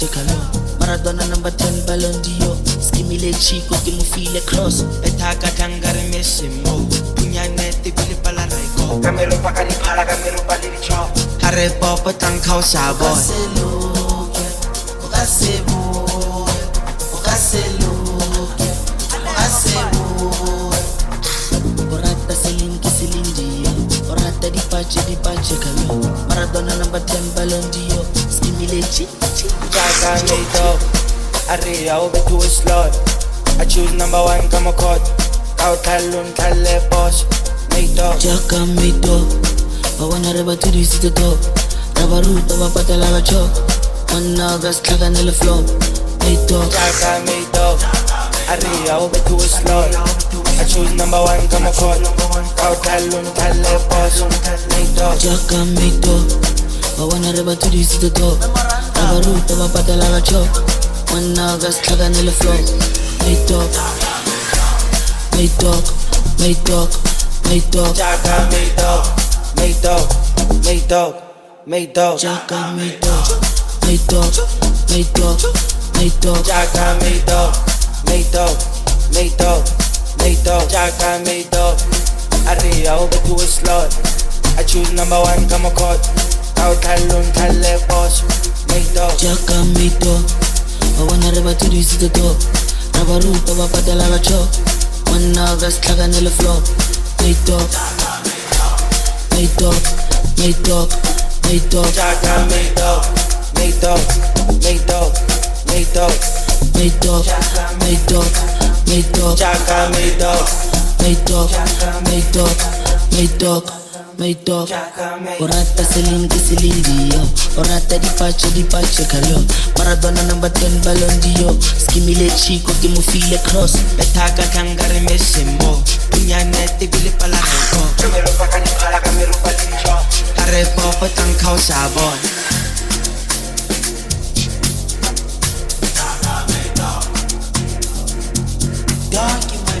dipache dipache kalo maradona number 10 ballon dio skimile chico ke mo file cross. Betha ka tangare mesimo punyane tibili pala raiko kamero pa ka diphala kamero pa licho hare popo tang khao sabon Okaseluke, okasebuke, okaseluke, okasebuke. Orata seling ke seling dio, orata dipache dipache kalo. Maradona number 10 ballon dio, skimile chi chi. Jaga made up Aria over to a slot I choose number one come a cut Out talon tale boss. Made up. Jaka mito, I reba to this the top. Raba ruta bapata lava chok. One August klaga nele flop. Mito, Jaga made up. Aria over to a slot I choose number one come a cut Out talon tale boss. Made up. Jaka mito, bawana reba to the top. Raba ruta bapata lava chok. One August klaga nele flop. Mito, mito, mito, mito. Jaga made up Made up Made up Made up Jaka mito, mito, mito, mito. Jaga made up Made up Made up Made up Jaga made up Aria over to a slot I choose number one come a cut Out talon tale boss Made up Jaka mito, bawana reba to. This the top. Raba. Mito, mito, mito, mito, Made up mito, mito, mito, Jaga made up. Orata seling ke seling dio Orata dipache dipache kalo Maradona number 10 ballon dio Skimile chico ke mo file cross. Betaka tangare mesimo Punyane tibili pala reko Kamero pa kanipala kamero pa licho Hare popo tang khao sabon Donkey, my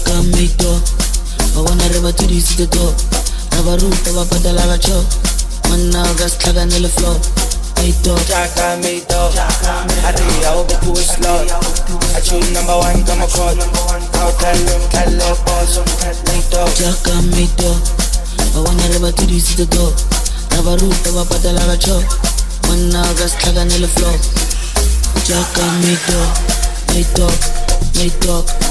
Jaka mito. May dog, may dog, may dog Jaga made up Aria over to a slot I choose number one come a cut Out talon tale boss Made up Jaka mito. Bawana reba to this the top Raba ruta bapata lava chok One August klaga nele flop Mito, Jaga made up Aria over to a slot I choose number one come a cut Out talon tale boss Made up Jaka mito Bawana reba to this the top Raba ruta bapata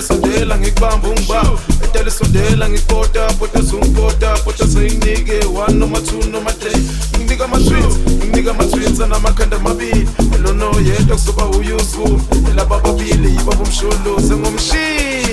Etele sondela ngikubamba ungibamba Etele sondela ngikota Bota zungikota Bota seyinike One noma two noma three. Nginika ama-tweets Nginika ama-tweets anamakhanda amabili. Elono yedwa kuzoba uyuzu Elaba babili yiba bomshuluze ngomshini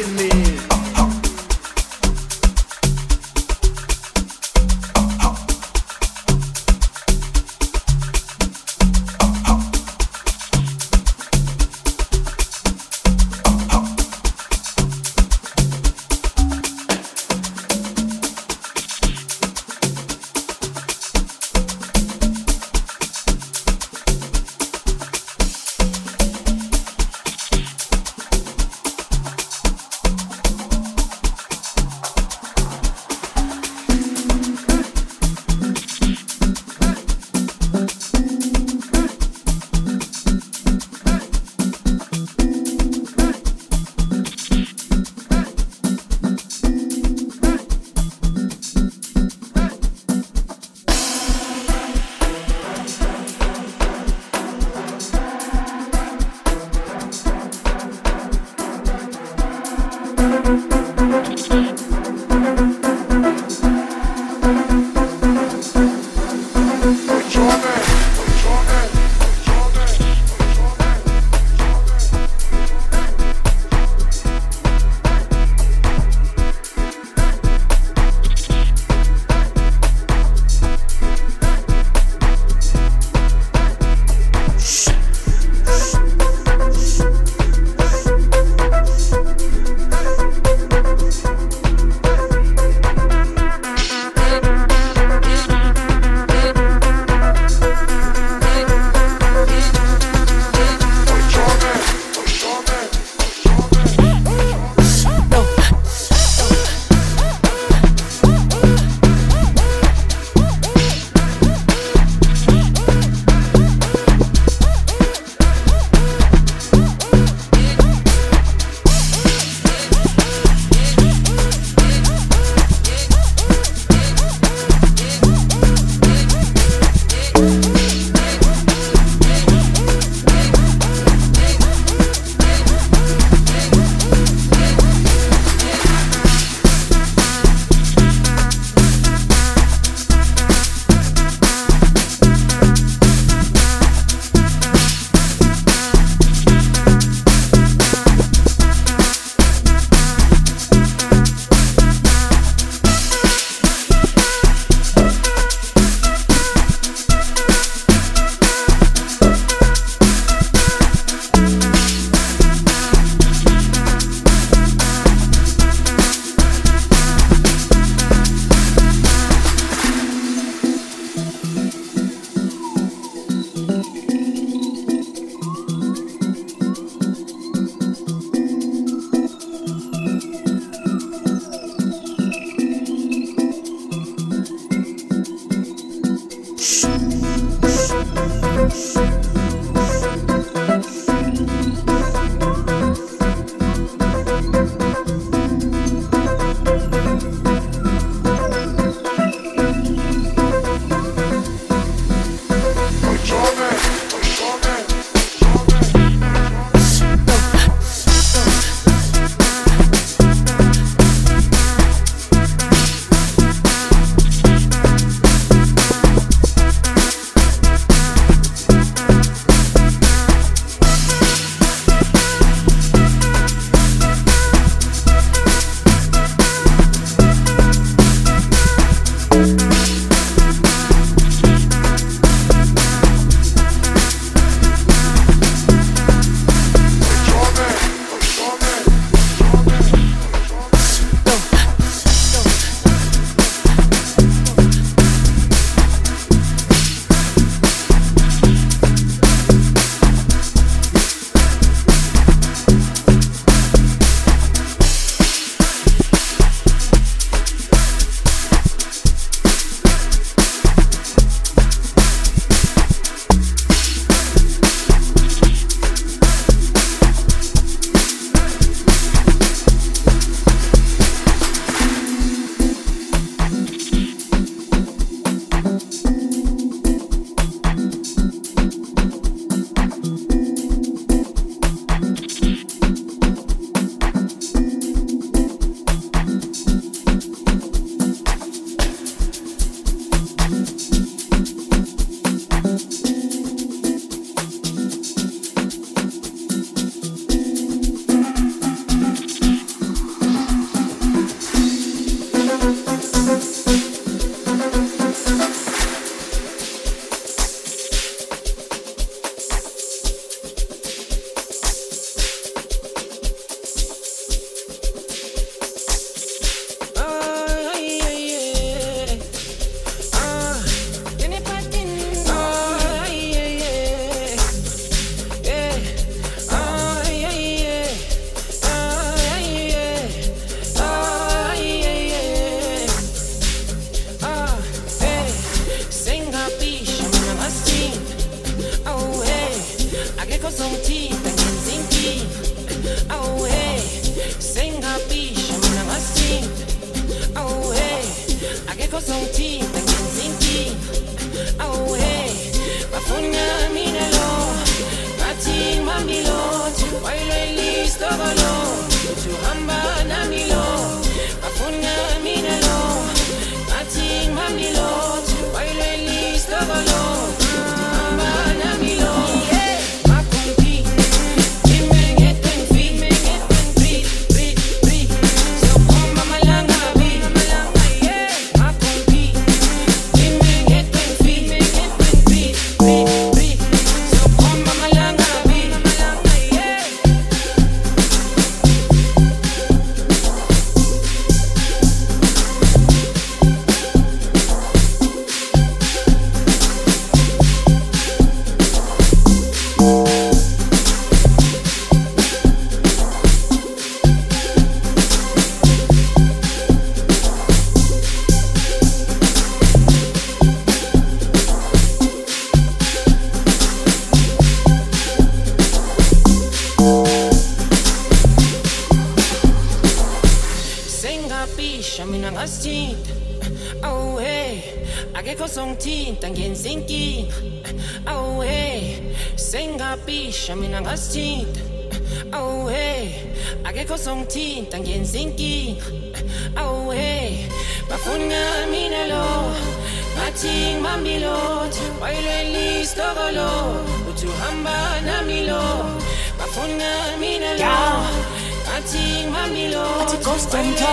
Bati contento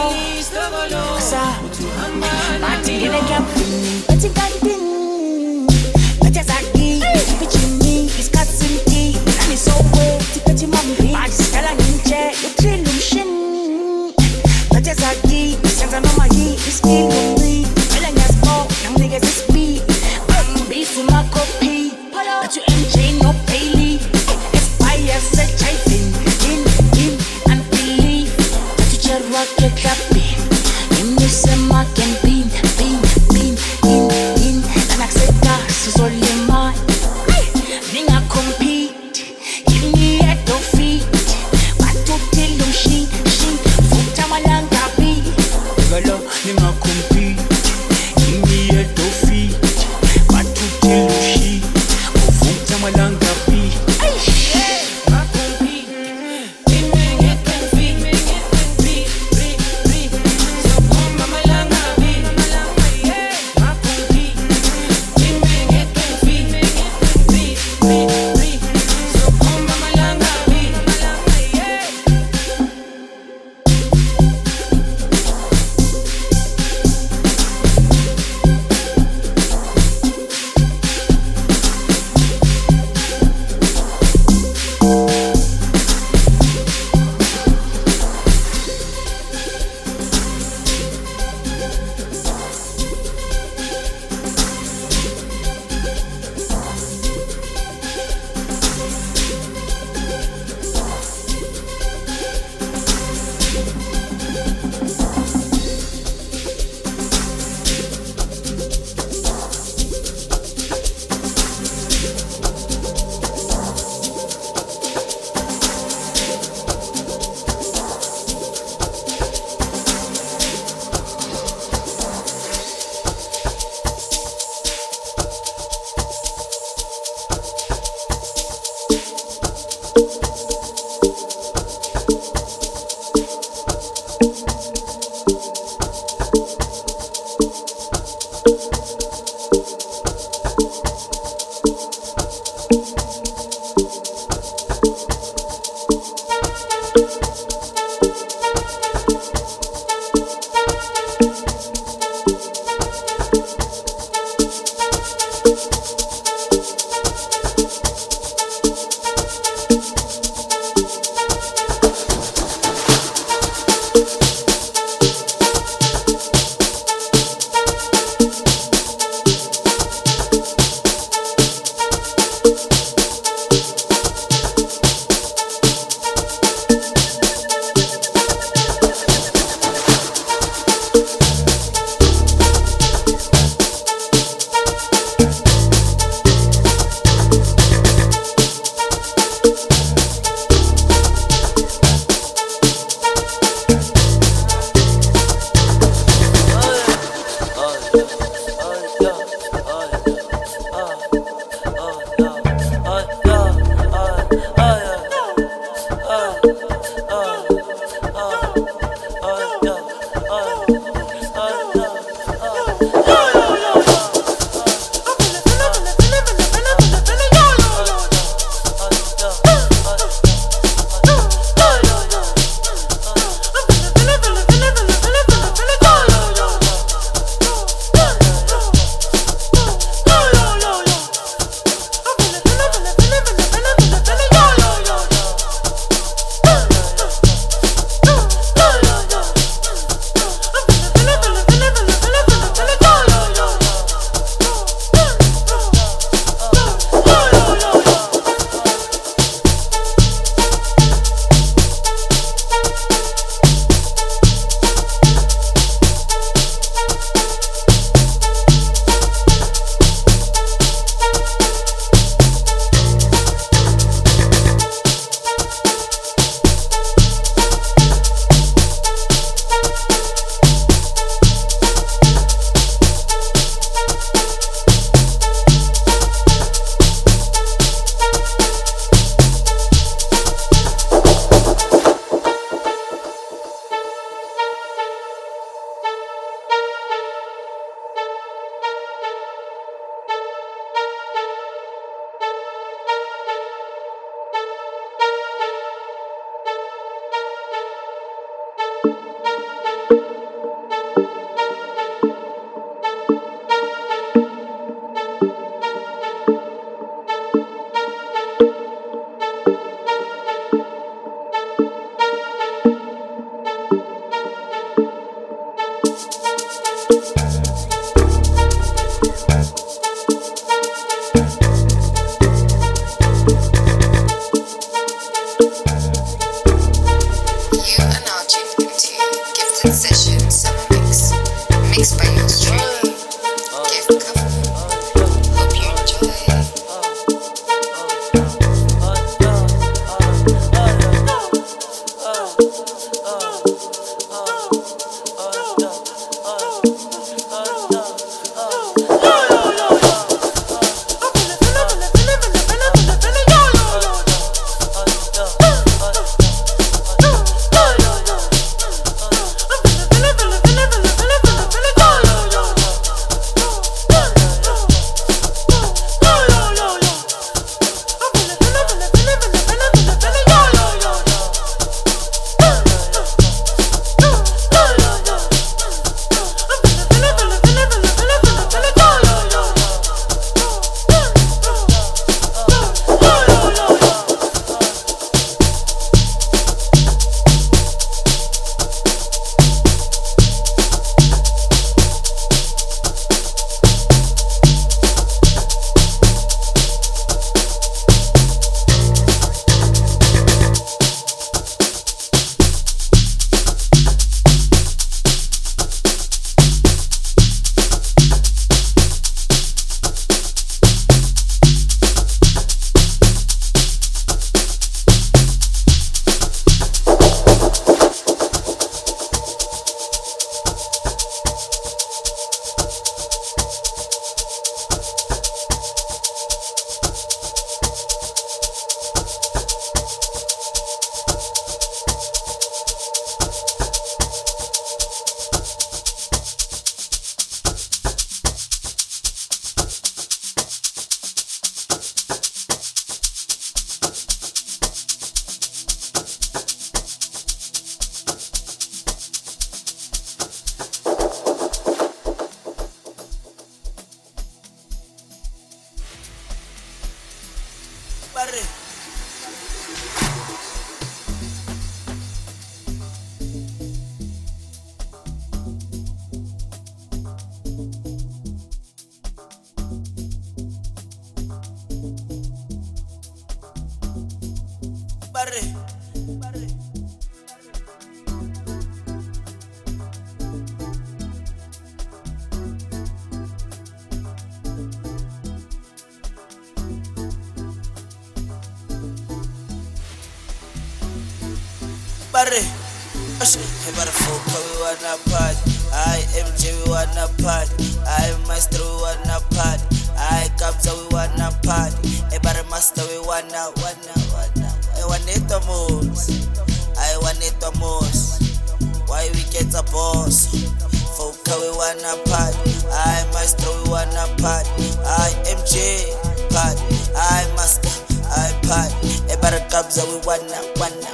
Sa. Bati elegant Bati gantin Bati azaki Bati chimney Iskatsinti Nani sowe Tipeti mami. agarre. Wanna party. I Master we wanna party. I Kabza we wanna party. Eh, hey, Master we wanna wanna wanna. Hey, eh, waneta most. I waneta most. Why we get a boss? Foka we wanna party. I Master we wanna party. I MJ party. I Master. I party. Hey, bara Kabza we wanna wanna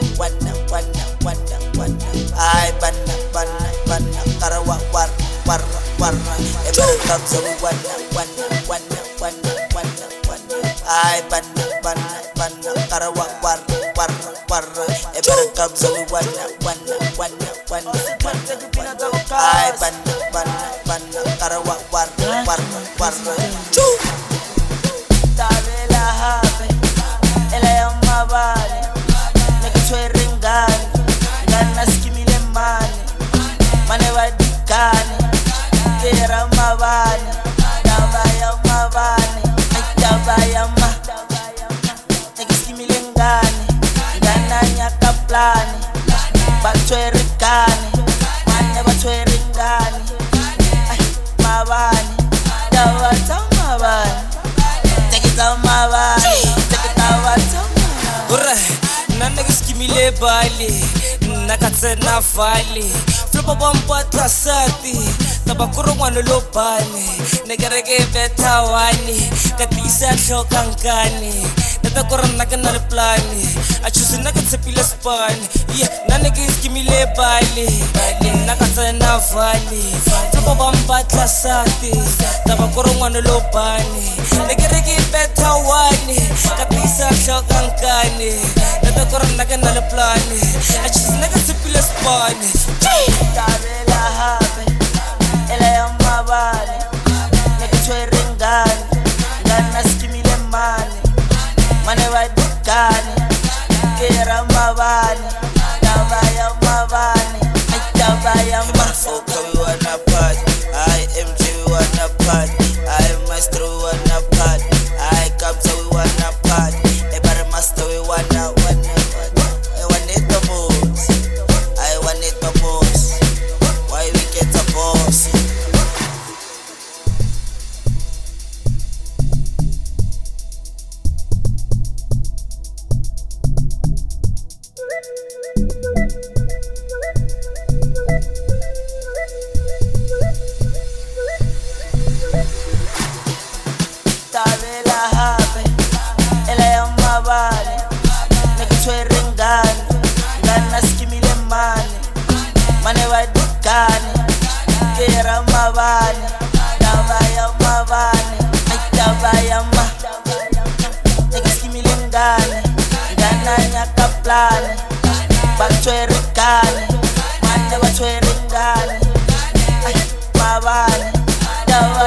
bali nakatsena vali flopa wa mpatwasati tabakurung'wana lobani nekereke vetawani katisa tlhokankane ke re ke beta wane ka tiisa tlhokankane neta kore nna ke na le plane a chuse nna ke tshepile spane ye nna ne ke skimile bale nna ka tsena fale flopa bompatla sati. Taba kore ngwane lo bane. Ne ke re ke beta wane ka tiisa tlhokankane neta kore nna ke plane a chuse nna ke tshepile spane tabela mane badikane kera mabane taba ya mabane ai taba ya ma Foka we wanna party. I MJ we batshwere ngane ai mabane taba